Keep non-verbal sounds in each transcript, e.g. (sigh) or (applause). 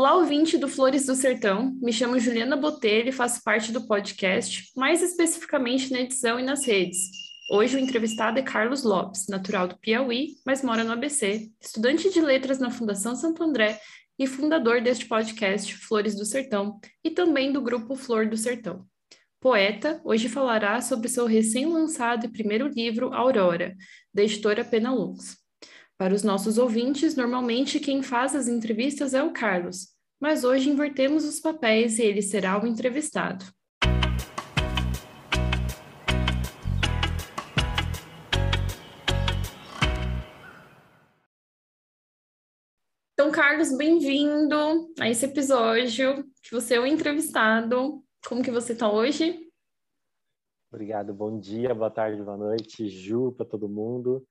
Olá, ouvinte do Flores do Sertão. Me chamo Juliana Botelho e faço parte do podcast, mais especificamente na edição e nas redes. Hoje o entrevistado é Carlos Lopes, natural do Piauí, mas mora no ABC, estudante de letras na Fundação Santo André e fundador deste podcast Flores do Sertão e também do grupo Flor do Sertão. Poeta, hoje falará sobre seu recém-lançado e primeiro livro, Aurora, da editora Penalux. Para os nossos ouvintes, normalmente quem faz as entrevistas é o Carlos, mas hoje invertemos os papéis e ele será o entrevistado. Então, Carlos, bem-vindo a esse episódio, que você é o entrevistado. Como que você está hoje? Obrigado, bom dia, boa tarde, boa noite, Ju, para todo mundo.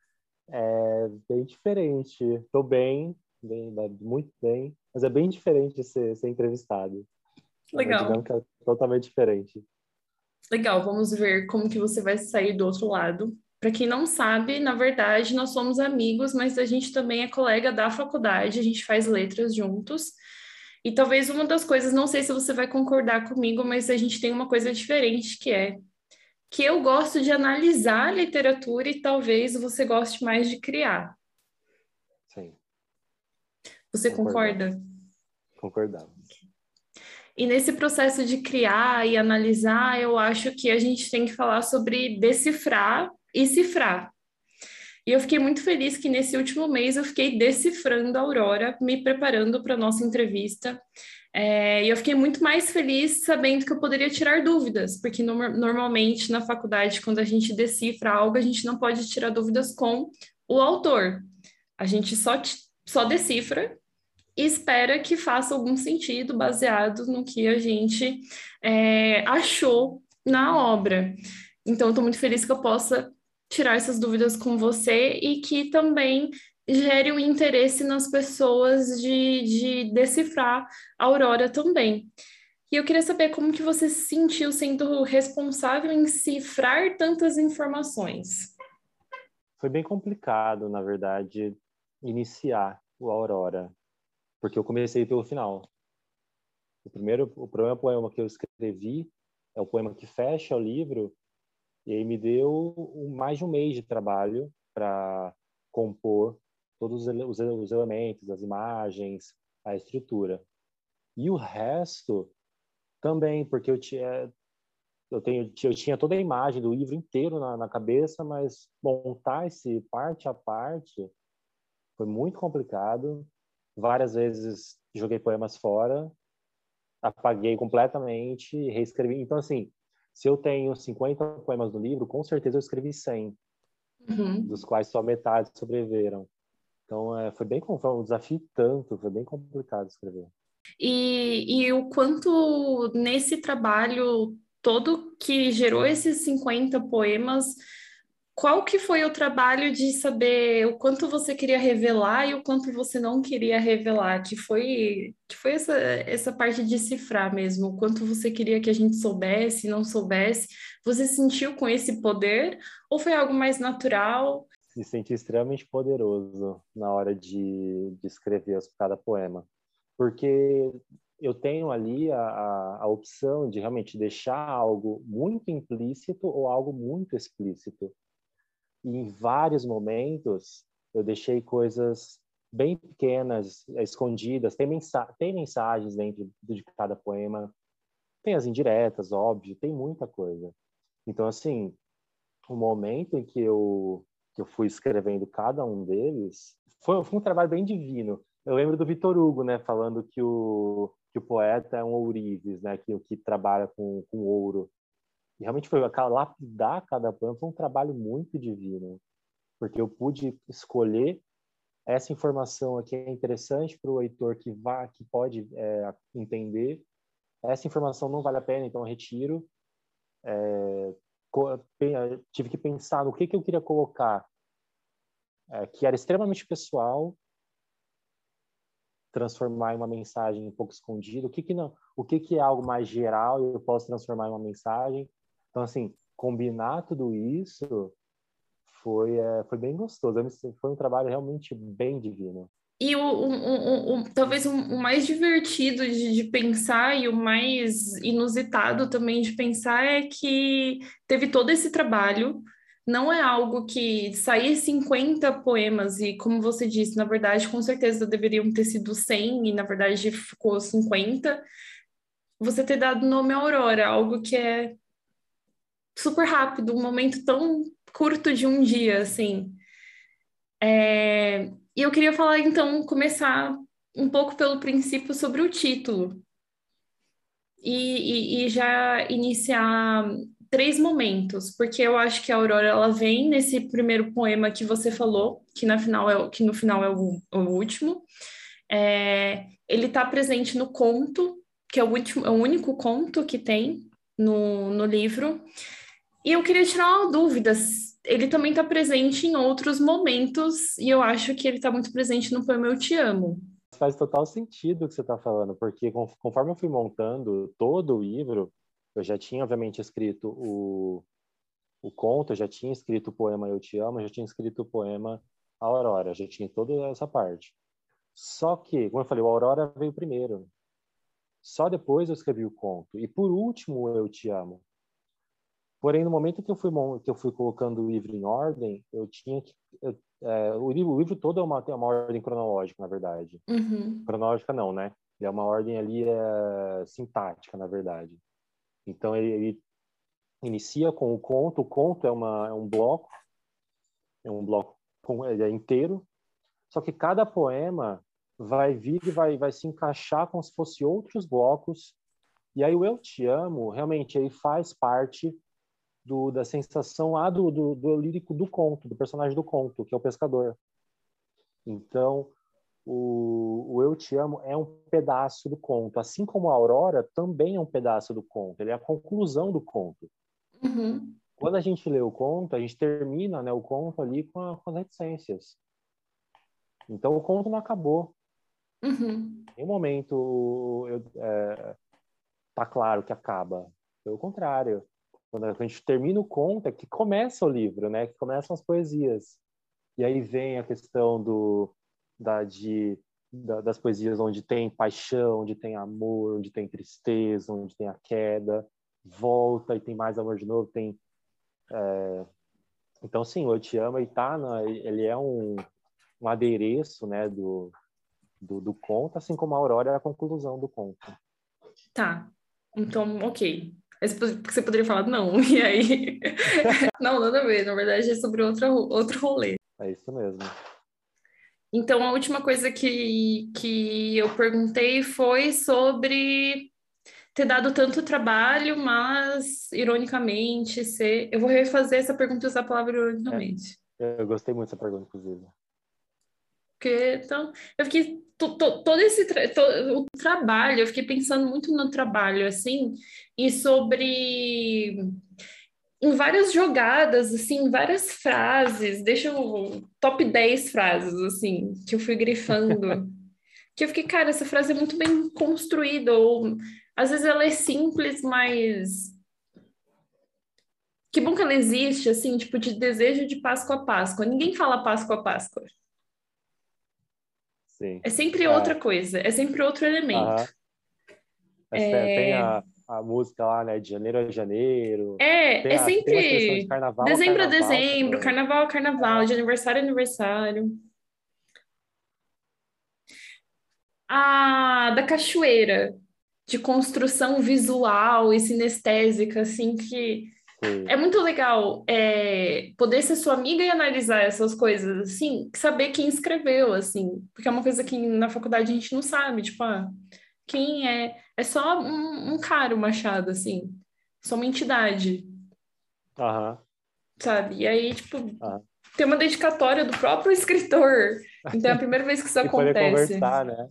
É bem diferente. Estou bem, bem, muito bem, mas é bem diferente ser, ser entrevistado. Legal. É uma dinâmica totalmente diferente. Legal, vamos ver como que você vai sair do outro lado. Para quem não sabe, na verdade, nós somos amigos, mas a gente também é colega da faculdade, a gente faz letras juntos. E talvez uma das coisas, não sei se você vai concordar comigo, mas a gente tem uma coisa diferente que é que eu gosto de analisar a literatura e talvez você goste mais de criar. Sim. Você concorda? Concordamos. E nesse processo de criar e analisar, eu acho que a gente tem que falar sobre decifrar e cifrar. E eu fiquei muito feliz que nesse último mês eu fiquei decifrando a Aurora, me preparando para a nossa entrevista. É, e eu fiquei muito mais feliz sabendo que eu poderia tirar dúvidas, porque no, normalmente na faculdade, quando a gente decifra algo, a gente não pode tirar dúvidas com o autor. A gente só, só decifra e espera que faça algum sentido baseado no que a gente é, achou na obra. Então, estou muito feliz que eu possa tirar essas dúvidas com você e que também gere um interesse nas pessoas de, de decifrar a Aurora também. E eu queria saber como que você se sentiu sendo responsável em cifrar tantas informações. Foi bem complicado, na verdade, iniciar o Aurora, porque eu comecei pelo final. O primeiro, o primeiro poema que eu escrevi é o poema que fecha o livro, e aí me deu mais de um mês de trabalho para compor todos os, os elementos, as imagens, a estrutura. E o resto também, porque eu tinha eu tenho eu tinha toda a imagem do livro inteiro na, na cabeça, mas montar esse parte a parte foi muito complicado. Várias vezes joguei poemas fora, apaguei completamente, reescrevi. Então assim, se eu tenho 50 poemas no livro, com certeza eu escrevi 100, uhum. dos quais só metade sobreviveram. Então, é, foi bem um desafio tanto, foi bem complicado escrever. E, e o quanto nesse trabalho todo que gerou esses 50 poemas, qual que foi o trabalho de saber o quanto você queria revelar e o quanto você não queria revelar? Que foi, que foi essa, essa parte de cifrar mesmo, o quanto você queria que a gente soubesse, não soubesse. Você sentiu com esse poder ou foi algo mais natural? Me senti extremamente poderoso na hora de, de escrever cada poema, porque eu tenho ali a, a, a, opção de realmente deixar algo muito implícito ou algo muito explícito. E em vários momentos eu deixei coisas bem pequenas, escondidas. Tem, mensa tem mensagens dentro de cada poema, tem as indiretas, óbvio, tem muita coisa. Então, assim, o momento em que eu que eu fui escrevendo cada um deles, foi, foi um trabalho bem divino. Eu lembro do Vitor Hugo, né, falando que o, que o poeta é um ourives, né, que, que trabalha com, com ouro. E realmente foi lapidar cada poema foi um trabalho muito divino, porque eu pude escolher essa informação aqui é interessante para o leitor que vá, que pode é, entender. Essa informação não vale a pena, então eu retiro. É, tive que pensar no que, que eu queria colocar, é, que era extremamente pessoal, transformar em uma mensagem um pouco escondida, o que que não, o que que é algo mais geral e eu posso transformar em uma mensagem. Então assim, combinar tudo isso foi é, foi bem gostoso, foi um trabalho realmente bem divino. E o, o, o, talvez o, mais divertido de, de, pensar e o mais inusitado também de pensar é que teve todo esse trabalho. Não é algo que sair 50 poemas, e como você disse, na verdade, com certeza deveriam ter sido 100, e na verdade ficou 50. Você ter dado nome à Aurora, algo que é super rápido, um momento tão curto de um dia, assim. É... E eu queria falar, então, começar um pouco pelo princípio sobre o título. E, e, e, já iniciar três momentos, porque eu acho que a Aurora ela vem nesse primeiro poema que você falou, que, na final é, que no final é o, o último. É, ele está presente no conto, que é o, último, é o único conto que tem no, no livro. E eu queria tirar uma dúvida. Ele também está presente em outros momentos, e eu acho que ele está muito presente no poema Eu Te Amo. Faz total sentido o que você está falando, porque conforme eu fui montando todo o livro, eu já tinha, obviamente, escrito o, o conto, eu já tinha escrito o poema Eu Te Amo, eu já tinha escrito o poema Aurora, já tinha toda essa parte. Só que, como eu falei, o Aurora veio primeiro. Só depois eu escrevi o conto. E por último, Eu Te Amo. Porém, no momento que eu fui que eu fui colocando o livro em ordem, eu tinha que eu, é, o, livro, o livro todo é uma, é uma ordem cronológica, na verdade. Uhum. Cronológica não, né? É uma ordem ali é, sintática, na verdade. Então ele, ele, inicia com o conto. O conto é, uma, é um bloco, é um bloco com, é inteiro. Só que cada poema vai vir e vai, vai se encaixar como se fosse outros blocos. E aí o Eu Te Amo, realmente, ele faz parte do, da sensação lá do, do, do lírico do conto, do personagem do conto, que é o pescador. Então, o, o, Eu Te Amo é um pedaço do conto, assim como a Aurora também é um pedaço do conto, ele é a conclusão do conto. Uhum. Quando a gente lê o conto, a gente termina né, o conto ali com, a, com as reticências. Então o conto não acabou. Uhum. Em momento eu, é, tá claro que acaba. Pelo contrário, quando a gente termina o conto, é que começa o livro, né? Que começam as poesias. E aí vem a questão do da, de, da, das poesias onde tem paixão, onde tem amor, onde tem tristeza, onde tem a queda, volta e tem mais amor de novo, tem é... então sim, Eu Te Amo ele tá ele é um, um adereço, né, do, do, do conto, assim como a Aurora é a conclusão do conto. Tá, então ok. Você poderia falar não, (laughs) e aí? (laughs) não, nada a ver, na verdade é sobre outro, outro rolê. É isso mesmo. Então, a última coisa que, que eu perguntei foi sobre ter dado tanto trabalho, mas, ironicamente, ser... Eu vou refazer essa pergunta e usar a palavra ironicamente. É, eu gostei muito dessa pergunta, inclusive. Porque, então, eu fiquei... todo esse tra... todo, o trabalho, eu fiquei pensando muito no trabalho, assim, e sobre em várias jogadas, assim, várias frases, deixa eu top 10 frases, assim, que eu fui grifando. (laughs) que eu fiquei, cara, essa frase é muito bem construída, ou às vezes ela é simples, mas que bom que ela existe, assim, tipo, de desejo de Páscoa a Páscoa. Ninguém fala Páscoa a Páscoa. Sim. É sempre é. outra coisa, é sempre outro elemento. É... Tem a a música lá, né? De janeiro a janeiro. É, tem é a, sempre. De carnaval dezembro a, dezembro, carnaval a carnaval, de aniversário a aniversário. A da cachoeira, de construção visual e sinestésica, assim, que Sim. é muito legal é, poder ser sua amiga e analisar essas coisas, assim, saber quem escreveu, assim, porque é uma coisa que na faculdade a gente não sabe, tipo, ah, quem é. É só um, um cara, o Machado, assim. Só uma entidade. Aham. Sabe? E aí, tipo, tem uma dedicatória do próprio (laughs) escritor. Então é a primeira vez que isso (laughs) acontece. Conversar, né?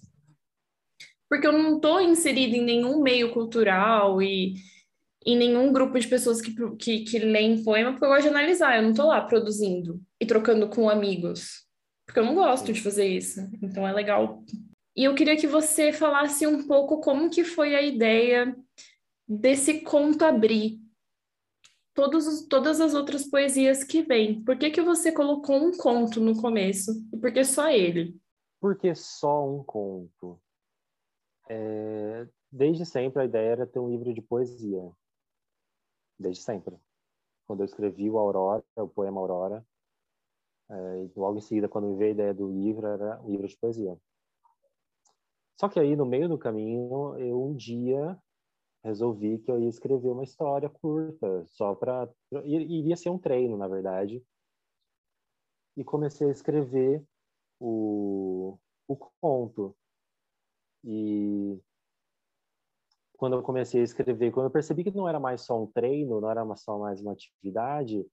Porque eu não estou inserida em nenhum meio cultural e em nenhum grupo de pessoas que, que, que leem poema, porque eu gosto de analisar, eu não estou lá produzindo e trocando com amigos. Porque eu não gosto de fazer isso. Então é legal e eu queria que você falasse um pouco como que foi a ideia desse conto abrir todos os, todas as outras poesias que vêm. Por que, que você colocou um conto no começo? E por que só ele? Por que só um conto? É, desde sempre a ideia era ter um livro de poesia. Desde sempre. Quando eu escrevi o Aurora, o poema Aurora, é, logo em seguida, quando me veio a ideia do livro, era um livro de poesia. Só que aí, no meio do caminho, eu um dia resolvi que eu ia escrever uma história curta, só para iria ser um treino, na verdade. E comecei a escrever o, o conto. E quando eu comecei a escrever, quando eu percebi que não era mais só um treino, não era só mais uma atividade,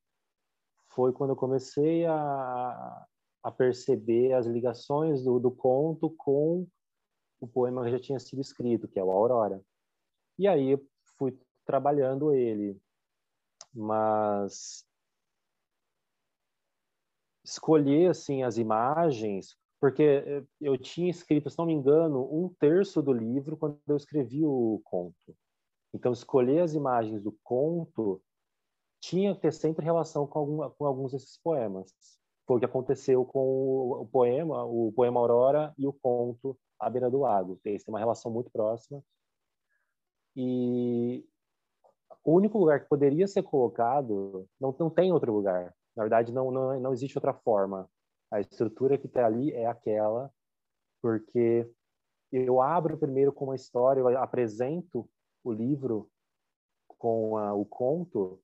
foi quando eu comecei a, a perceber as ligações do, do conto com o poema que já tinha sido escrito, que é o Aurora. E aí fui trabalhando ele, mas escolher assim as imagens, porque eu tinha escrito, se não me engano, um terço do livro quando eu escrevi o conto. Então escolher as imagens do conto tinha que ter sempre relação com, algum, com alguns desses poemas. Foi o que aconteceu com o, o poema, o poema Aurora e o conto À Beira do Lago. Eles têm uma relação muito próxima e o único lugar que poderia ser colocado, não, não tem outro lugar. Na verdade, não, não, não existe outra forma. A estrutura que está ali é aquela, porque eu abro primeiro com uma história, eu apresento o livro com a, o conto,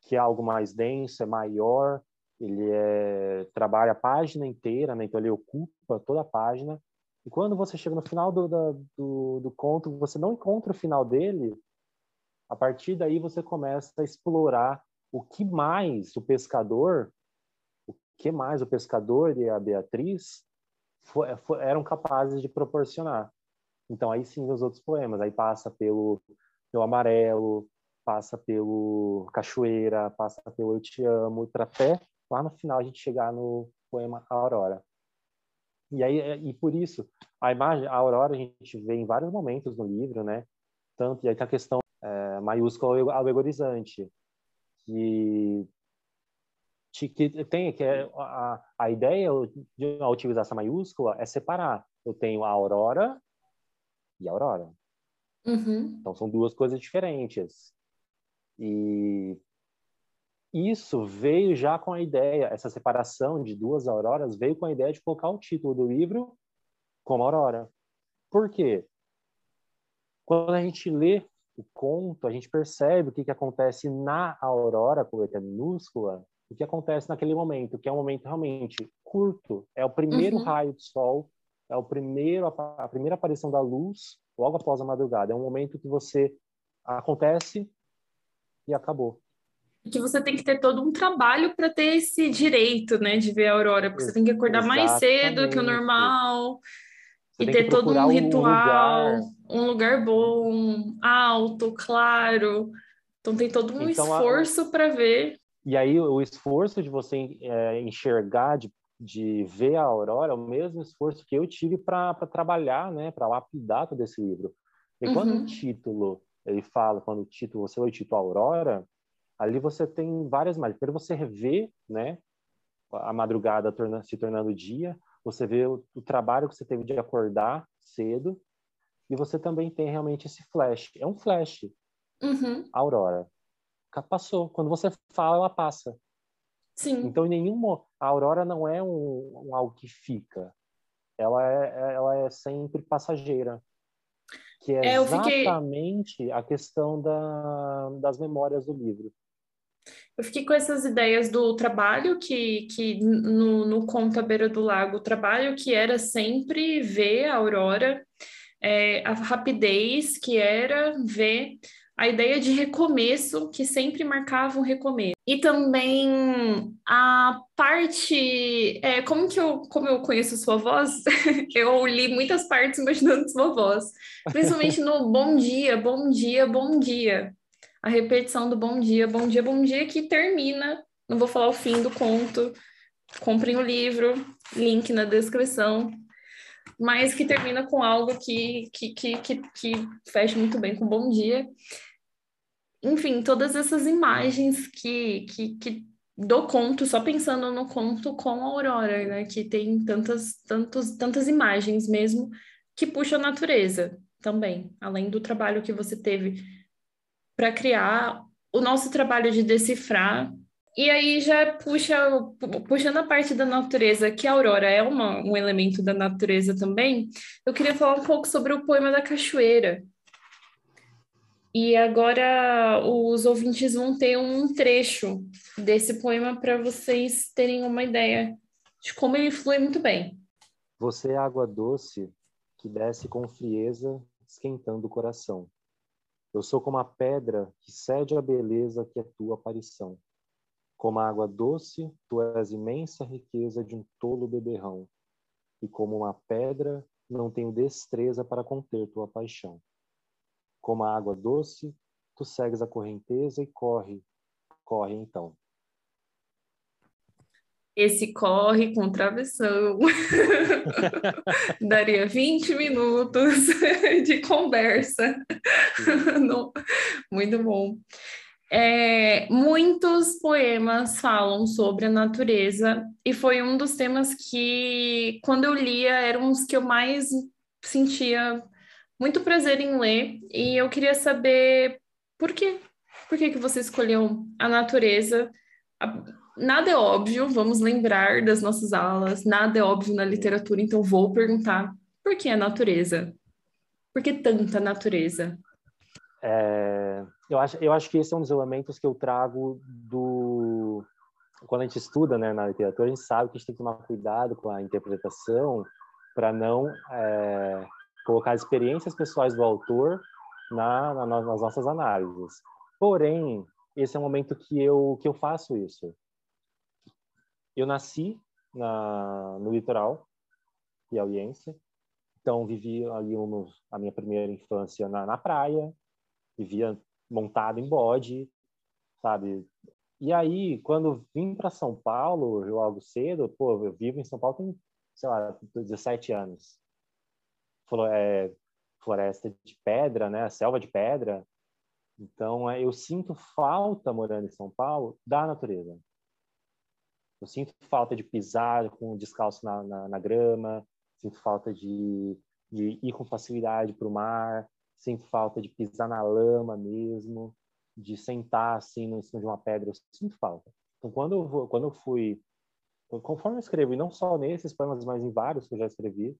que é algo mais denso, é maior, ele é, trabalha a página inteira, né? então ele ocupa toda a página, e quando você chega no final do, do, do conto, você não encontra o final dele, a partir daí você começa a explorar o que mais o pescador, que mais o pescador e a Beatriz eram capazes de proporcionar. Então aí sim os outros poemas, aí passa pelo, pelo amarelo, passa pelo cachoeira, passa pelo eu te amo, para até lá no final a gente chegar no poema Aurora. E aí é, e por isso a imagem, a aurora a gente vê em vários momentos no livro, né? Tanto e aí tem a questão é, maiúscula alegorizante que que tem que é, a, a ideia de utilizar essa maiúscula é separar. Eu tenho a aurora e a aurora. Uhum. Então são duas coisas diferentes. E isso veio já com a ideia, essa separação de duas auroras veio com a ideia de colocar o título do livro como Aurora. Por quê? Quando a gente lê o conto, a gente percebe o que, que acontece na aurora, com letra minúscula, o que acontece naquele momento, que é um momento realmente curto, é o primeiro uhum. raio de sol, é o primeiro a primeira aparição da luz logo após a madrugada, é um momento que você acontece e acabou que você tem que ter todo um trabalho para ter esse direito, né, de ver a aurora, porque você tem que acordar Exatamente. mais cedo que o normal você e ter todo um ritual, um lugar. um lugar bom, alto, claro. Então tem todo um então, esforço a... para ver. E aí o esforço de você é, enxergar, de, de ver a aurora, é o mesmo esforço que eu tive para trabalhar, né, para lapidar todo esse livro. E uhum. quando o título ele fala, quando o título, você lê o título Aurora, ali você tem várias imagens. Primeiro você revê, né, a madrugada torna, se tornando dia, você vê o, o, trabalho que você teve de acordar cedo, e você também tem realmente esse flash. É um flash. Uhum. Aurora. Passou. Quando você fala, ela passa. Sim. Então, em nenhum a aurora não é um, um algo que fica. Ela é, ela é sempre passageira que é, é exatamente fiquei... a questão da, das memórias do livro. Eu fiquei com essas ideias do trabalho que, que no, no Conto à Beira do Lago, o trabalho que era sempre ver a aurora, é, a rapidez que era ver a ideia de recomeço, que sempre marcava um recomeço. E também a parte. É, como que eu, como eu conheço sua voz, (laughs) eu li muitas partes imaginando sua voz. Principalmente no bom dia, bom dia, bom dia a repetição do bom dia, bom dia, bom dia, que termina. Não vou falar o fim do conto. Comprem o livro, link na descrição. Mas que termina com algo que, que, que, que, que fecha muito bem com bom dia. Enfim, todas essas imagens que, que, que do conto, só pensando no conto com a Aurora, né? Que tem tantas, tantos, tantas imagens mesmo que puxa a natureza também, além do trabalho que você teve para criar o nosso trabalho de decifrar. E aí já puxa, puxando a parte da natureza, que a aurora é uma, um elemento da natureza também, eu queria falar um pouco sobre o poema da cachoeira. E agora os ouvintes vão ter um trecho desse poema para vocês terem uma ideia de como ele flui muito bem. Você é água doce que desce com frieza, esquentando o coração. Eu sou como a pedra que cede à beleza que é tua aparição. Como a água doce, tu és imensa riqueza de um tolo beberrão. E como uma pedra, não tenho destreza para conter tua paixão. Como a água doce, tu segues a correnteza e corre, corre então. Esse corre com travessão. (laughs) Daria 20 minutos (laughs) de conversa. Muito bom. É, muitos poemas falam sobre a natureza e foi um dos temas que, quando eu lia, eram os que eu mais sentia muito prazer em ler e eu queria saber por quê? Por que, que você escolheu a natureza? Nada é óbvio, vamos lembrar das nossas aulas, nada é óbvio na literatura, então vou perguntar por que a natureza? Por que tanta natureza? É, eu, acho, eu acho que esse é um dos elementos que eu trago do. Quando a gente estuda né, na literatura, a gente sabe que a gente tem que tomar cuidado com a interpretação para não é, colocar as experiências pessoais do autor na, na, nas nossas análises. Porém, esse é o momento que eu, que eu faço isso. Eu nasci na, no litoral piauiense, então vivi ali a minha primeira infância na, na praia, vivia montado em bode, sabe? E aí, quando vim para São Paulo, logo cedo, pô, eu vivo em São Paulo tem, sei lá, 17 anos floresta de pedra, né? Selva de pedra. Então, é, eu sinto falta, morando em São Paulo, da natureza. Eu sinto falta de pisar com descalço na, na, na grama, sinto falta de, de ir com facilidade para o mar, sinto falta de pisar na lama mesmo, de sentar assim no cima de uma pedra, eu sinto falta. Então, quando eu, vou, quando eu fui, conforme eu escrevo, e não só nesses poemas, mas em vários que eu já escrevi,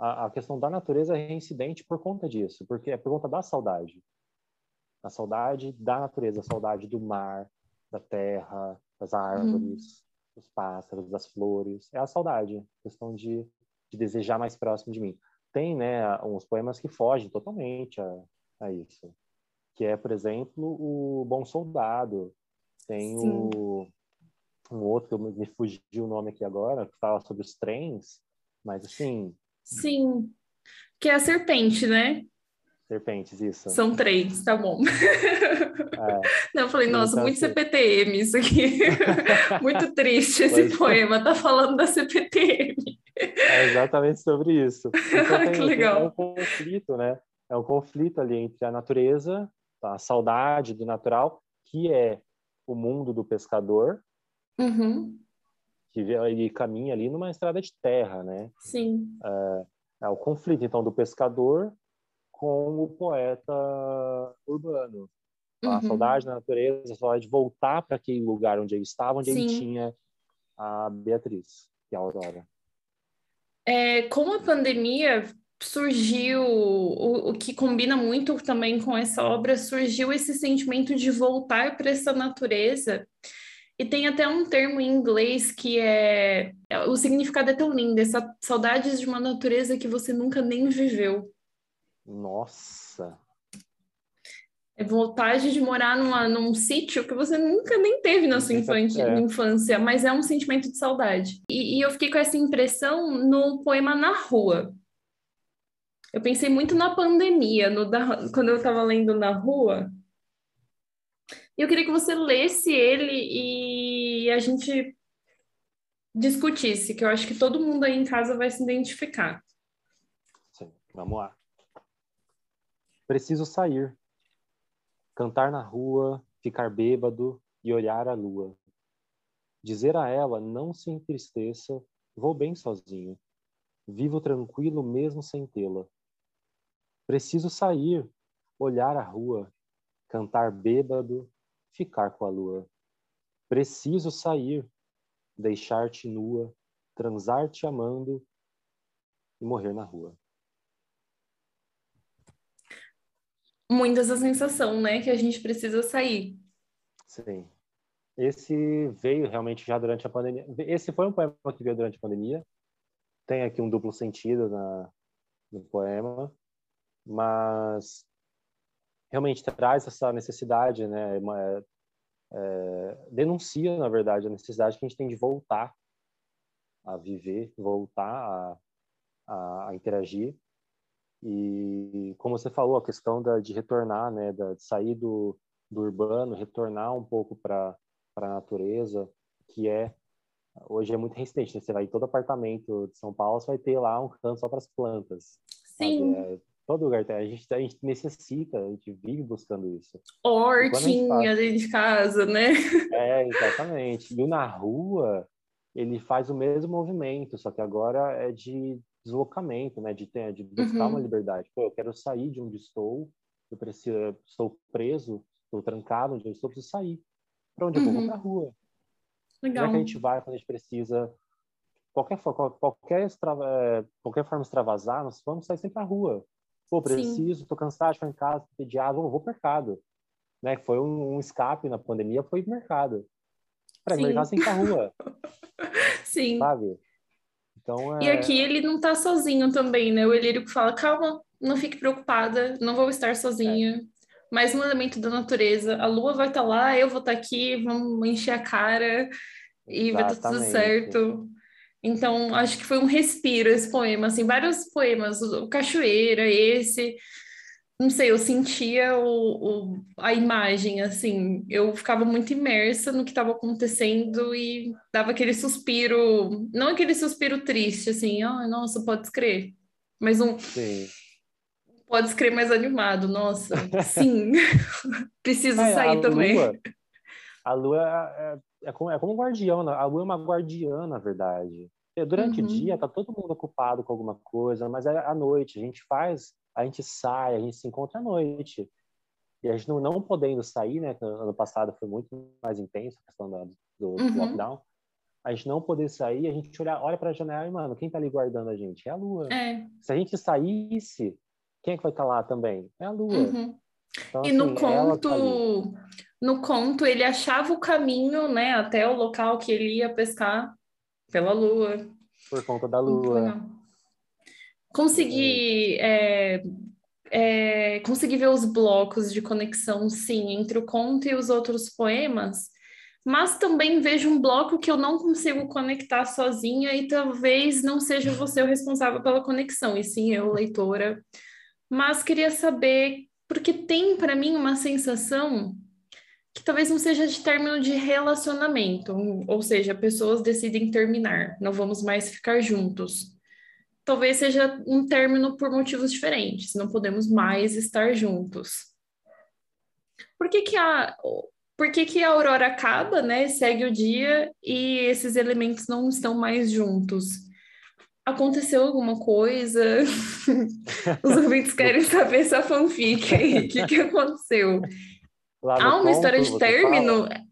a, a questão da natureza é reincidente por conta disso, porque é por conta da saudade. A saudade da natureza, a saudade do mar, da terra, das árvores, dos pássaros, das flores. É a saudade, questão de, de desejar mais próximo de mim. Tem, né, uns poemas que fogem totalmente a, a isso. Que é, por exemplo, o Bom Soldado. Tem o, um outro que me fugiu o nome aqui agora, que fala sobre os trens, mas assim, Sim. Que é a serpente, né? Serpentes, isso. São três, tá bom. É. Não, eu falei, nossa, então, muito assim... CPTM isso aqui. (laughs) muito triste esse pois é. poema, é. tá falando da CPTM. É exatamente sobre isso. Então, (laughs) tem, que legal. É um conflito, né? É um conflito ali entre a natureza, a saudade do natural, que é o mundo do pescador, uhum que ele caminha ali numa estrada de terra, né? Sim. É, é o conflito então do pescador com o poeta urbano. Uhum. A saudade da natureza, a saudade de voltar para aquele lugar onde ele estava, onde Sim. ele tinha a Beatriz, que é a Aurora. É, com a pandemia surgiu o, o que combina muito também com essa obra, surgiu esse sentimento de voltar para essa natureza e tem até um termo em inglês que é. O significado é tão lindo, essa saudades de uma natureza que você nunca nem viveu. Nossa! É vontade de morar numa, num sítio que você nunca nem teve na sua infância, é. infância mas é um sentimento de saudade. E, e eu fiquei com essa impressão no poema Na Rua. Eu pensei muito na pandemia, no da, quando eu estava lendo Na Rua, eu queria que você lesse ele e a gente discutisse, que eu acho que todo mundo aí em casa vai se identificar. Sim, vamos lá. Preciso sair, cantar na rua, ficar bêbado e olhar a lua. Dizer a ela, não se entristeça, vou bem sozinho. Vivo tranquilo mesmo sem tê-la. Preciso sair, olhar a rua, cantar bêbado, ficar com a lua. Preciso sair, deixar-te nua, transar-te amando e morrer na rua. Muitas a sensação, né, que a gente precisa sair. Sim. Esse veio realmente já durante a pandemia. Esse foi um poema que veio durante a pandemia. Tem aqui um duplo sentido na, no poema, mas realmente traz essa necessidade, né? Uma, é, denuncia, na verdade, a necessidade que a gente tem de voltar a viver, voltar a, a, a interagir. E, como você falou, a questão da, de retornar, né? Da, de sair do, do urbano, retornar um pouco para a natureza, que é hoje é muito resistente. Né? Você vai em todo apartamento de São Paulo, você vai ter lá um canto só para as plantas. Sim. É, todo lugar tem. A gente, a gente necessita, a gente vive buscando isso. Hortinha dentro de casa, né? É, exatamente. E na rua, ele faz o mesmo movimento, só que agora é de deslocamento, né? De, ter, de buscar uhum. uma liberdade. Pô, eu quero sair de onde estou, eu preciso, estou preso, estou trancado onde eu estou, preciso sair. Para onde eu vou? Uhum. para a rua. Legal. Onde é que a gente vai quando a gente precisa qualquer qualquer extra, qualquer forma de extravasar, nós vamos sair sempre para a rua. Pô, preciso, Sim. tô cansado de ficar em casa, entediado, vou, vou pro mercado. Né? Foi um, um escape na pandemia, foi pro mercado. Para mercado sem pra rua. (laughs) Sim. Sabe? Então, é... E aqui ele não tá sozinho também, né? O Elírio fala, calma, não fique preocupada, não vou estar sozinha. É. Mais um elemento da natureza. A lua vai estar tá lá, eu vou estar tá aqui, vamos encher a cara e Exatamente. vai estar tudo certo. Então, acho que foi um respiro esse poema, assim, vários poemas, o Cachoeira, esse, não sei, eu sentia o, o, a imagem, assim, eu ficava muito imersa no que estava acontecendo e dava aquele suspiro, não aquele suspiro triste, assim, ah, nossa, pode escrever, mas um... Sim. Pode escrever mais animado, nossa, (laughs) sim, (laughs) preciso é, sair a também. Lua, a lua é, é como, é como guardião, né? a lua é uma guardiã, na verdade. Durante uhum. o dia tá todo mundo ocupado com alguma coisa, mas é à noite, a gente faz, a gente sai, a gente se encontra à noite. E a gente não, não podendo sair, né? Ano passado foi muito mais intenso a questão da, do, uhum. lockdown. A gente não poder sair, a gente olha, olha para a janela e, mano, quem tá ali guardando a gente? É a lua. É. Se a gente saísse, quem é que vai estar tá lá também? É a lua. Uhum. Então, e assim, no conto, tá no conto, ele achava o caminho, né, até o local que ele ia pescar pela lua. Por conta da lua. Consegui, é, é, consegui ver os blocos de conexão, sim, entre o conto e os outros poemas, mas também vejo um bloco que eu não consigo conectar sozinha e talvez não seja você o responsável pela conexão, e sim eu, leitora. Mas queria saber, porque tem para mim uma sensação que talvez não seja de término de relacionamento, ou seja, pessoas decidem terminar, não vamos mais ficar juntos. Talvez seja um término por motivos diferentes, não podemos mais estar juntos. Por que que a por que, que a aurora acaba, né? Segue o dia e esses elementos não estão mais juntos? Aconteceu alguma coisa? (laughs) Os ouvintes querem saber essa fanfic aí. O que, que aconteceu? Há uma ponto, história de término fala?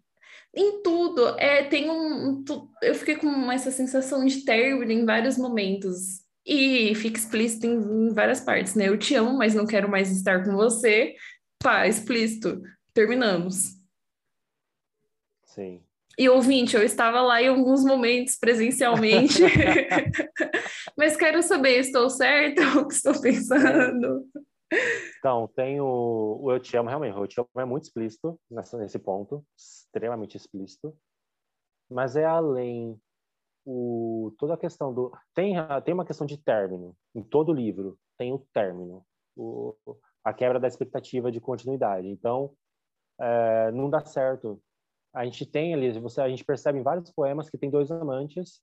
em tudo. É, tem um, eu fiquei com essa sensação de término em vários momentos. E fica explícito em, em várias partes, né? Eu te amo, mas não quero mais estar com você. Pá, explícito. Terminamos. Sim. E ouvinte, eu estava lá em alguns momentos presencialmente, (laughs) (laughs) mas quero saber, estou certo? (laughs) O que estou pensando? Então, tem o, o Eu Te Amo, realmente, o Eu Te Amo é muito explícito nessa, nesse ponto, extremamente explícito, mas é além o, toda a questão do... Tem, tem uma questão de término, em todo livro tem o término, o, a quebra da expectativa de continuidade. Então, é, não dá certo. A gente tem ali, você, a gente percebe em vários poemas que tem dois amantes,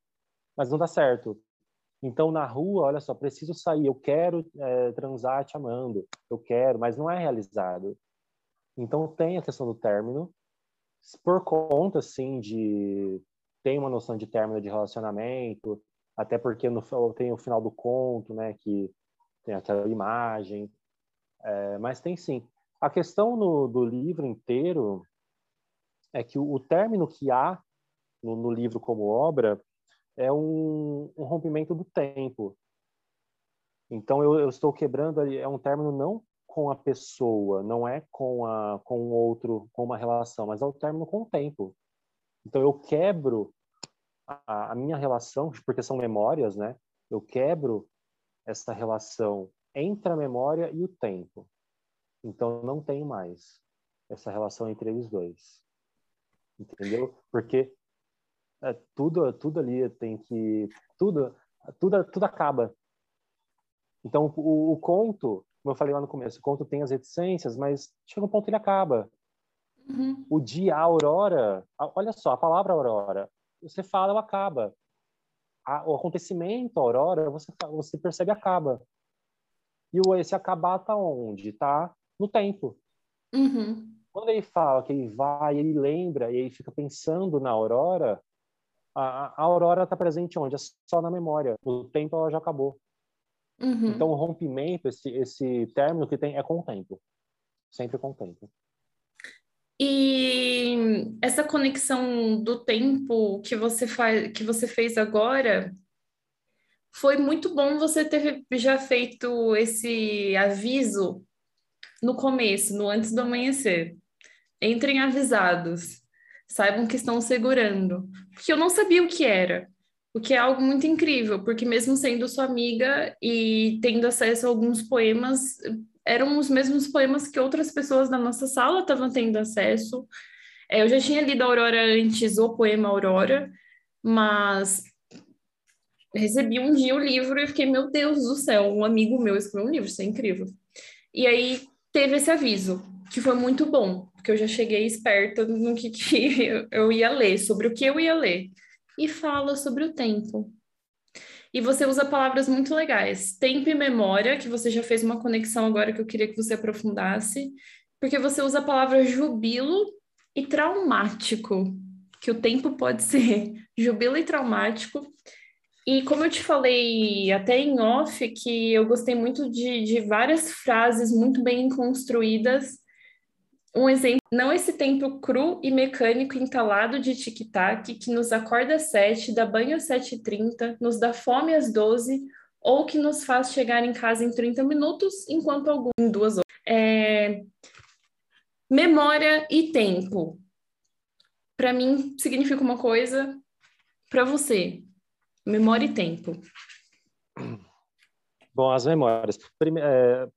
mas não dá certo. Então, na rua, olha só, preciso sair, eu quero é, transar te amando, eu quero, mas não é realizado. Então, tem a questão do término, por conta, assim, de tem uma noção de término de relacionamento, até porque no, tem o final do conto, né, que tem aquela imagem, é, mas tem sim. A questão no, do livro inteiro é que o, o término que há no, no, livro como obra é um, um rompimento do tempo. Então eu, eu, estou quebrando ali, é um término não com a pessoa, não é com a com o outro, com uma relação, mas é o término com o tempo. Então eu quebro a, a minha relação, porque são memórias, né? Eu quebro essa relação entre a memória e o tempo. Então não tenho mais essa relação entre eles dois. Entendeu? Porque é, tudo tudo ali tem que tudo tudo tudo acaba. Então o, o, conto, como eu falei lá no começo, o conto tem as reticências, mas chega um ponto que ele acaba. Uhum. O dia, a aurora, olha só, a palavra aurora, você fala, ela acaba. A, o acontecimento, a aurora, você, você percebe, acaba. E o, esse acabar tá onde? Tá no tempo. Uhum. Quando ele fala que ele vai, ele lembra, e ele fica pensando na aurora, a, a aurora está presente onde? É só na memória. O tempo ela já acabou. Uhum. Então, o rompimento, esse, esse término que tem, é com o tempo. Sempre com o tempo. E essa conexão do tempo que você faz, que você fez agora, foi muito bom você ter já feito esse aviso no começo, no antes do amanhecer. Entrem avisados, saibam que estão segurando, porque eu não sabia o que era. O que é algo muito incrível, porque mesmo sendo sua amiga e tendo acesso a alguns poemas, eram os mesmos poemas que outras pessoas da nossa sala estavam tendo acesso. É, eu já tinha lido Aurora antes, o poema Aurora, mas recebi um dia o livro e fiquei, meu Deus do céu, um amigo meu escreveu um livro, isso é incrível. E aí teve esse aviso, que foi muito bom, porque eu já cheguei esperta no que, que (laughs) eu ia ler, sobre o que eu ia ler. E fala sobre o tempo. E você usa palavras muito legais. Tempo e memória, que você já fez uma conexão agora que eu queria que você aprofundasse, porque você usa a palavra jubilo e traumático, que o tempo pode ser (laughs) jubilo e traumático. E como eu te falei até em off, que eu gostei muito de, de várias frases muito bem construídas um exemplo, não esse tempo cru e mecânico entalado de tic-tac que nos acorda às sete, dá banho às sete e trinta, nos dá fome às doze, ou que nos faz chegar em casa em 30 minutos, enquanto algum em duas horas. É... Memória e tempo. Para mim, significa uma coisa. Para você, memória e tempo. Bom, as memórias. Prime é,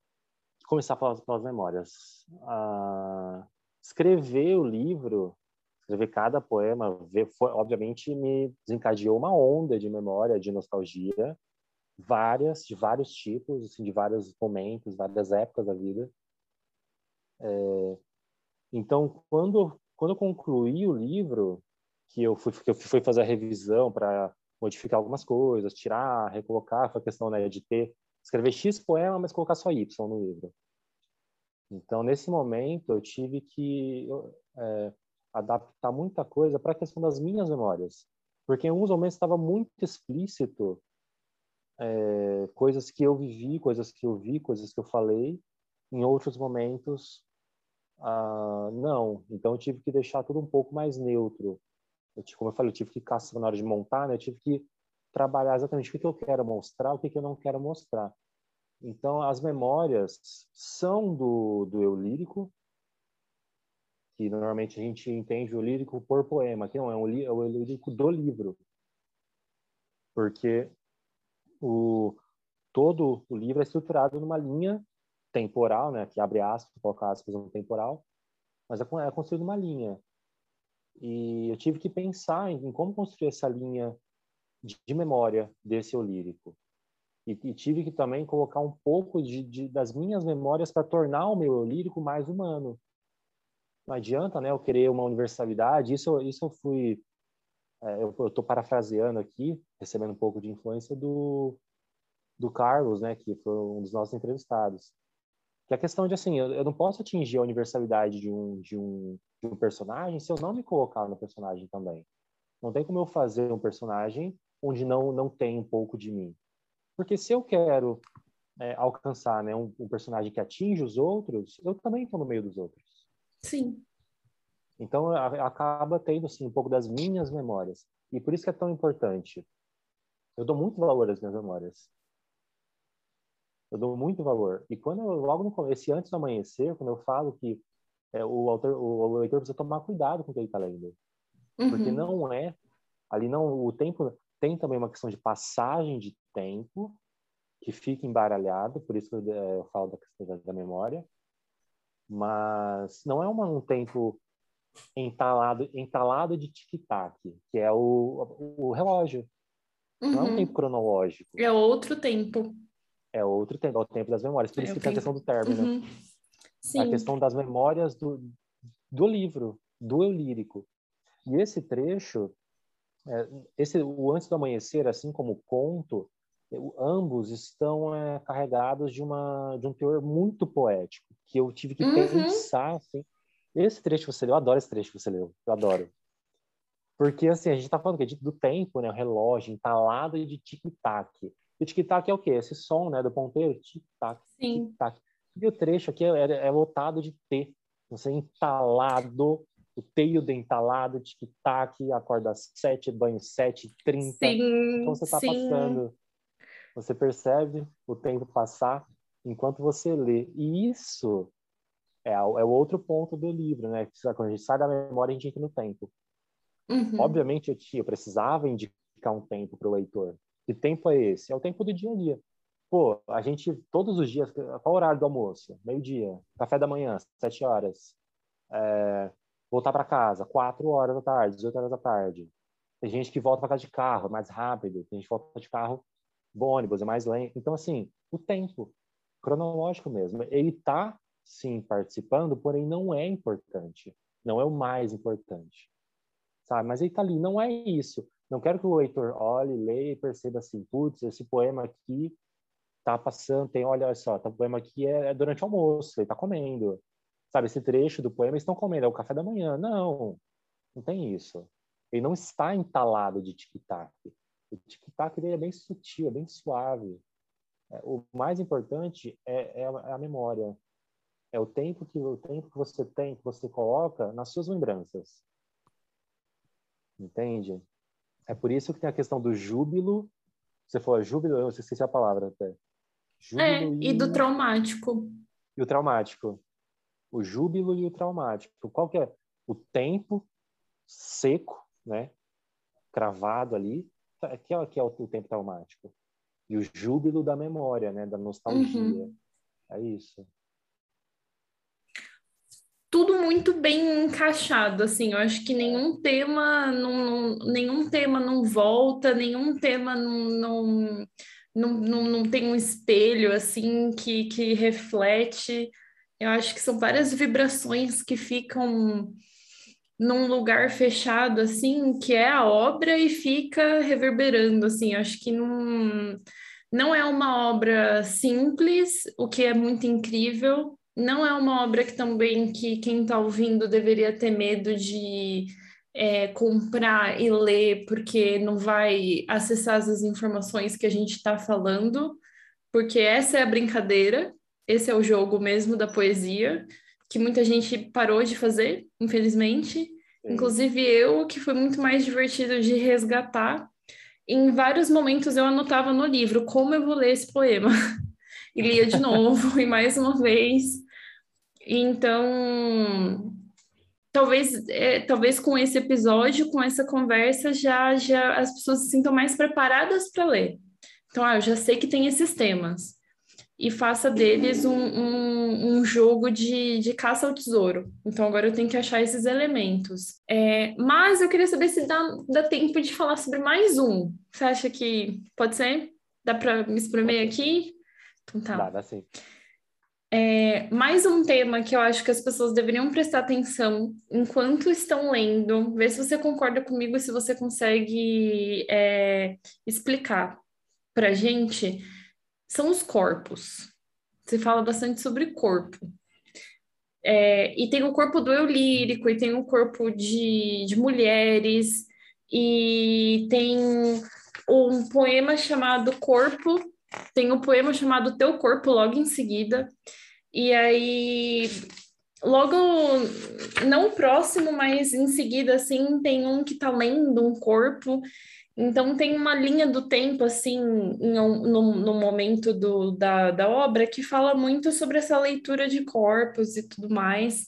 começar pelas, pelas memórias. Ah, escrever o livro, escrever cada poema, ver, foi, obviamente me desencadeou uma onda de memória, de nostalgia, várias, de vários tipos, assim, de vários momentos, várias épocas da vida. É, então, quando quando eu concluí o livro, que eu fui que eu fui fazer a revisão para modificar algumas coisas, tirar, recolocar, foi a questão né, de ter escrever X poema, mas colocar só Y no livro. Então, nesse momento, eu tive que é, adaptar muita coisa para a questão das minhas memórias. Porque em alguns momentos estava muito explícito é, coisas que eu vivi, coisas que eu vi, coisas que eu falei. Em outros momentos, ah, não. Então, eu tive que deixar tudo um pouco mais neutro. Eu, como eu falei, eu tive que caçar na hora de montar, né? eu tive que trabalhar exatamente o que eu quero mostrar, o que eu não quero mostrar. Então, as memórias são do, do eu lírico, que normalmente a gente entende o lírico por poema, que não é, um, é o lírico do livro. Porque o, todo o livro é estruturado numa linha temporal, né, que abre aspas, coloca aspas no temporal, mas é, é construído uma linha. E eu tive que pensar em, em como construir essa linha de, memória desse eu lírico. E, e, tive que também colocar um pouco de, de das minhas memórias para tornar o meu eu lírico mais humano. Não adianta, né? Eu querer uma universalidade. Isso, isso eu fui, é, eu estou parafraseando aqui, recebendo um pouco de influência do do Carlos, né? Que foi um dos nossos entrevistados. Que é a questão de assim, eu, eu não posso atingir a universalidade de um de um de um personagem se eu não me colocar no personagem também. Não tem como eu fazer um personagem onde não não tem um pouco de mim. Porque se eu quero é, alcançar né, um, um, personagem que atinge os outros, eu também estou no meio dos outros. Sim. Então a, acaba tendo assim um pouco das minhas memórias e por isso que é tão importante. Eu dou muito valor às minhas memórias. Eu dou muito valor. E quando eu, logo no esse antes do amanhecer, quando eu falo que é, o autor, o, o leitor precisa tomar cuidado com o que ele está lendo, uhum. porque não é ali não o tempo tem também uma questão de passagem de tempo que fica embaralhado, por isso eu, eu falo da questão da, da, memória, mas não é uma, um tempo entalado entalado de tic-tac, que é o, o relógio. Uhum. Não é um uhum. tempo cronológico. É outro tempo. É outro tempo, é o tempo das memórias. Por é isso que tem a questão do término. Uhum. A questão das memórias do, do livro, do eu lírico. E esse trecho, esse, o Antes do Amanhecer, assim como o conto, ambos estão é, carregados de, uma, de um teor muito poético, que eu tive que uhum. pensar, assim. Esse trecho que você leu, eu adoro esse trecho que você leu, eu adoro. Porque, assim, a gente está falando que é do tempo, né? O relógio entalado de tic-tac. E o tic-tac é o quê? Esse som, né? Do ponteiro, tic-tac, tic-tac. E o trecho aqui é, é, lotado de T. Você entalado, o teio do entalado, tic-tac, acorda às sete, banho sete, trinta. Então você está passando. Você percebe o tempo passar enquanto você lê. E isso é, é o outro ponto do livro, né? Quando a gente sai da memória, a gente entra no tempo. Uhum. Obviamente, eu, tinha, eu precisava indicar um tempo para o leitor. Que tempo é esse? É o tempo do dia a dia. Pô, a gente, todos os dias, qual o horário do almoço? Meio-dia. Café da manhã, sete horas. É, voltar para casa, quatro horas da tarde, 18 horas da tarde. Tem gente que volta para casa de carro, é mais rápido. Tem gente que volta de carro, ônibus, é mais lento. Então, assim, o tempo cronológico mesmo. Ele está, sim, participando, porém não é importante. Não é o mais importante sabe? Mas ele tá ali, não é isso. Não quero que o leitor olhe, leia e perceba assim, putz, esse poema aqui tá passando, tem, olha só, tá, o poema aqui é, é durante o almoço, ele tá comendo. Sabe, esse trecho do poema eles estão comendo, é o café da manhã. Não, não tem isso. Ele não está entalado de tic-tac. O tic-tac dele é bem sutil, é bem suave. É, o mais importante é, é, a, é a memória. É o tempo que o tempo que você tem, que você coloca nas suas lembranças entende? É por isso que tem a questão do júbilo. Você falou júbilo, eu esqueci a palavra até. Júbilo é, e... e do traumático. E o traumático. O júbilo e o traumático. Qual que é? O tempo seco, né? Cravado ali, que é, que é o, o tempo traumático. E o júbilo da memória, né? Da nostalgia. Uhum. É isso tudo muito bem encaixado, assim, eu acho que nenhum tema não, não nenhum tema não volta, nenhum tema não, não, não, não, não tem um espelho, assim, que, que reflete, eu acho que são várias vibrações que ficam num lugar fechado, assim, que é a obra e fica reverberando, assim, eu acho que não, não é uma obra simples, o que é muito incrível, não é uma obra que também que quem está ouvindo deveria ter medo de é, comprar e ler, porque não vai acessar as informações que a gente está falando, porque essa é a brincadeira, esse é o jogo mesmo da poesia, que muita gente parou de fazer, infelizmente. Inclusive eu, que foi muito mais divertido de resgatar. Em vários momentos eu anotava no livro como eu vou ler esse poema. (laughs) e lia de (laughs) novo, e mais uma vez. Então, talvez, é, talvez com esse episódio, com essa conversa, já, já as pessoas se sintam mais preparadas para ler. Então, ah, eu já sei que tem esses temas. E faça deles um, um, um, jogo de, de caça ao tesouro. Então, agora eu tenho que achar esses elementos. É, mas eu queria saber se dá, dá tempo de falar sobre mais um. Você acha que pode ser? Dá para me espremer aqui? Então tá. Dá, dá sim. É, mais um tema que eu acho que as pessoas deveriam prestar atenção enquanto estão lendo, ver se você concorda comigo se você consegue é, explicar para gente, são os corpos. Você fala bastante sobre corpo. É, e tem o corpo do eu lírico, e tem o corpo de, de mulheres, e tem um poema chamado Corpo, tem um poema chamado Teu Corpo logo em seguida. E aí, logo, não próximo, mas em seguida, assim, tem um que tá lendo um corpo. Então, tem uma linha do tempo, assim, no, no, momento do, da, da obra, que fala muito sobre essa leitura de corpos e tudo mais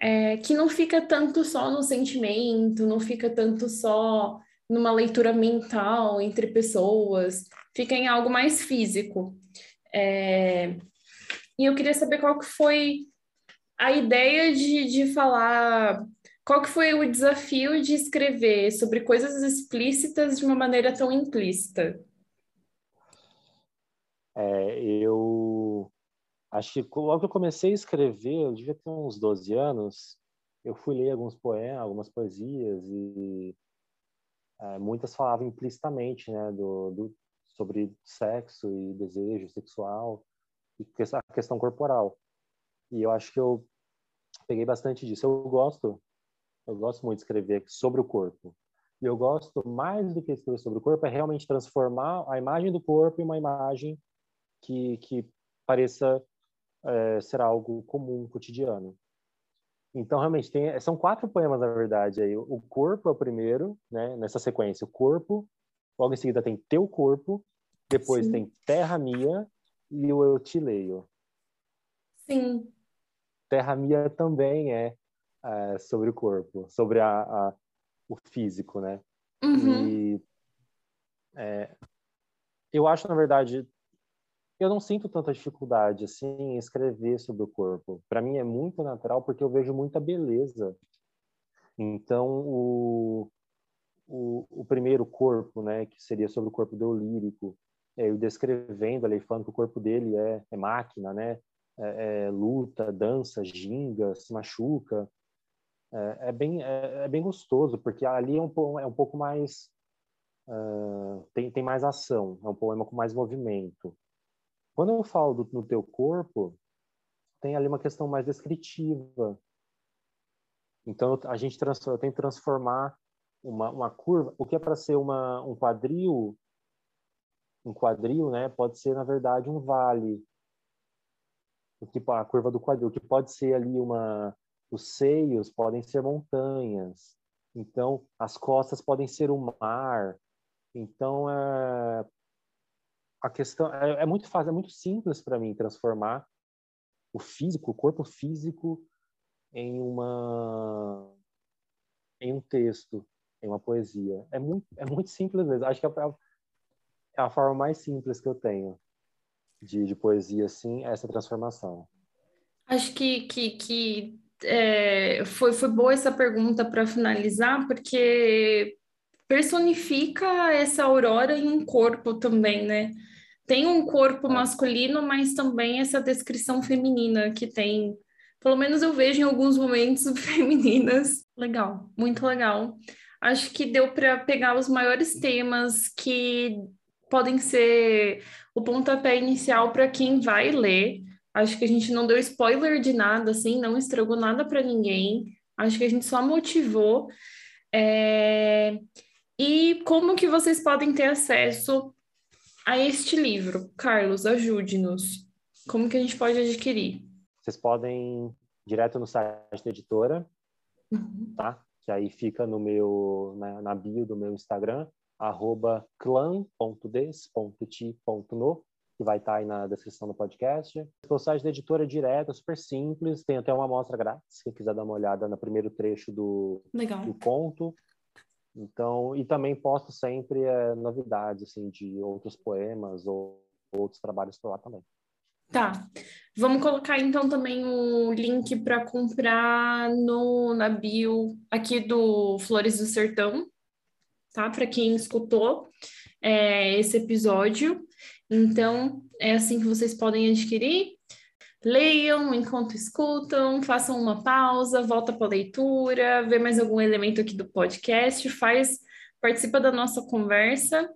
é, que não fica tanto só no sentimento, não fica tanto só numa leitura mental entre pessoas, fica em algo mais físico. É, e eu queria saber qual que foi a ideia de, de falar, qual que foi o desafio de escrever sobre coisas explícitas de uma maneira tão implícita? É, eu Acho que logo que eu comecei a escrever, eu devia ter uns 12 anos, eu fui ler alguns poemas, algumas poesias e é, muitas falavam implicitamente, né, do, do, sobre sexo e desejo sexual e a questão corporal. E eu acho que eu peguei bastante disso. Eu gosto, eu gosto muito de escrever sobre o corpo. E eu gosto mais do que escrever sobre o corpo é realmente transformar a imagem do corpo em uma imagem que, que pareça é, será algo comum, cotidiano. Então, realmente, tem, são quatro poemas, na verdade. Aí. O corpo é o primeiro, né, nessa sequência. O corpo, logo em seguida tem teu corpo, depois Sim. tem terra minha e o eu te leio. Sim. Terra minha também é, é sobre o corpo, sobre a, a o físico, né? Uhum. E é, eu acho, na verdade, eu não sinto tanta dificuldade assim em escrever sobre o corpo. Para mim é muito natural porque eu vejo muita beleza. Então o, o, o primeiro corpo, né, que seria sobre o corpo do lírico, é, eu descrevendo ali falando que o corpo dele é, é máquina, né, é, é luta, dança, ginga, se machuca. É, é bem é, é, bem gostoso porque ali é um, é um pouco mais uh, tem, tem mais ação, é um poema com mais movimento. Quando eu falo do, no teu corpo, tem ali uma questão mais descritiva. Então, a gente eu tenho que transformar uma, uma curva. O que é para ser uma, um quadril, um quadril, né? Pode ser, na verdade, um vale. Tipo, a curva do quadril, que pode ser ali uma... Os seios podem ser montanhas. Então, as costas podem ser o mar. Então, é, a questão é, é muito fácil, é muito simples para mim transformar o físico, o corpo físico em uma em um texto, em uma poesia. É muito é muito simples mesmo. Acho que é a, é a forma mais simples que eu tenho de, de poesia, assim, essa transformação. Acho que, que, que é, foi, foi boa essa pergunta para finalizar, porque personifica essa aurora em um corpo também, né? tem um corpo é. masculino, mas também essa descrição feminina que tem. Pelo menos eu vejo em alguns momentos (laughs) femininas. Legal, muito legal. Acho que deu para pegar os maiores temas que podem ser o pontapé inicial para quem vai ler. Acho que a gente não deu spoiler de nada, assim, não estragou nada para ninguém. Acho que a gente só motivou. É... E como que vocês podem ter acesso a este livro. Carlos, ajude-nos. Como que a gente pode adquirir? Vocês podem ir direto no site da editora, uhum. tá? Que aí fica no meu na, na bio do meu Instagram, arroba clan.des.ti.no, que vai estar tá aí na descrição do podcast. O site da editora é direto, é super simples, tem até uma amostra grátis, quem quiser dar uma olhada no primeiro trecho do, Legal. do conto. Então, e também posto sempre é, novidades assim de outros poemas ou outros trabalhos por lá também. Tá. Vamos colocar então também o link para comprar no na bio aqui do Flores do Sertão, tá? Para quem escutou é, esse episódio. Então, é assim que vocês podem adquirir leiam enquanto escutam, façam uma pausa, volta para a leitura, vê mais algum elemento aqui do podcast, faz, participa da nossa conversa.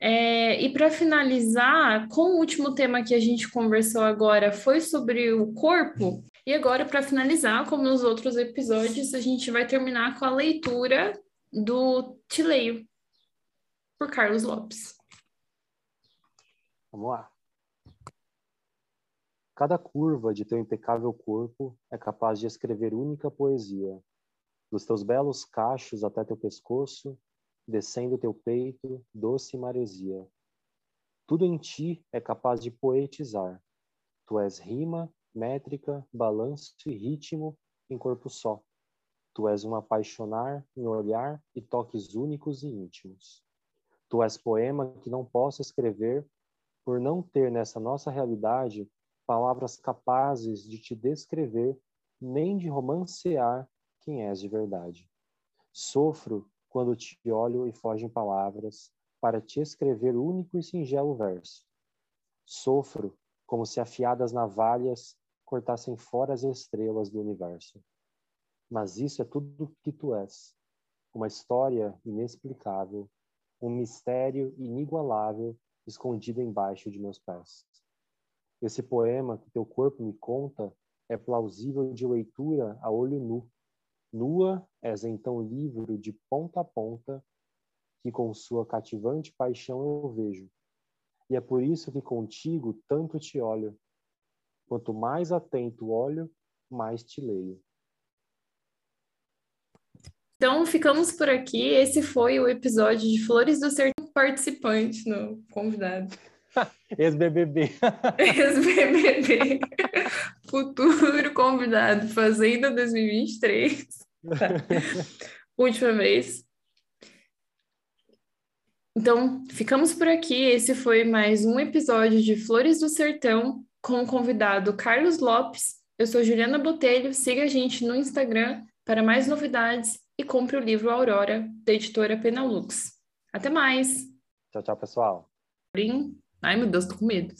É, e para finalizar, com o último tema que a gente conversou agora foi sobre o corpo. E agora, para finalizar, como nos outros episódios, a gente vai terminar com a leitura do Tileio, por Carlos Lopes. Vamos lá. Cada curva de teu impecável corpo é capaz de escrever única poesia. Dos teus belos cachos até teu pescoço, descendo teu peito, doce maresia. Tudo em ti é capaz de poetizar. Tu és rima, métrica, balanço e ritmo em corpo só. Tu és um apaixonar em olhar e toques únicos e íntimos. Tu és poema que não posso escrever por não ter nessa nossa realidade palavras capazes de te descrever nem de romancear quem és de verdade. Sofro quando te olho e fogem palavras para te escrever o único e singelo verso. Sofro como se afiadas navalhas cortassem fora as estrelas do universo. Mas isso é tudo que tu és. Uma história inexplicável, um mistério inigualável escondido embaixo de meus pés. Esse poema que teu corpo me conta é plausível de leitura a olho nu. Nua és então livro de ponta a ponta, que com sua cativante paixão eu vejo. E é por isso que contigo tanto te olho. Quanto mais atento olho, mais te leio. Então, ficamos por aqui. Esse foi o episódio de Flores do Sertão participante no convidado. (laughs) Ex-BBB. Ex-BBB. (laughs) Futuro convidado, Fazenda 2023. Tá. (laughs) Última vez. Então, ficamos por aqui. Esse foi mais um episódio de Flores do Sertão com o convidado Carlos Lopes. Eu sou Juliana Botelho. Siga a gente no Instagram para mais novidades e compre o livro Aurora, da editora Penalux. Até mais! Tchau, tchau, pessoal. Ai, meu Deus, tô com medo.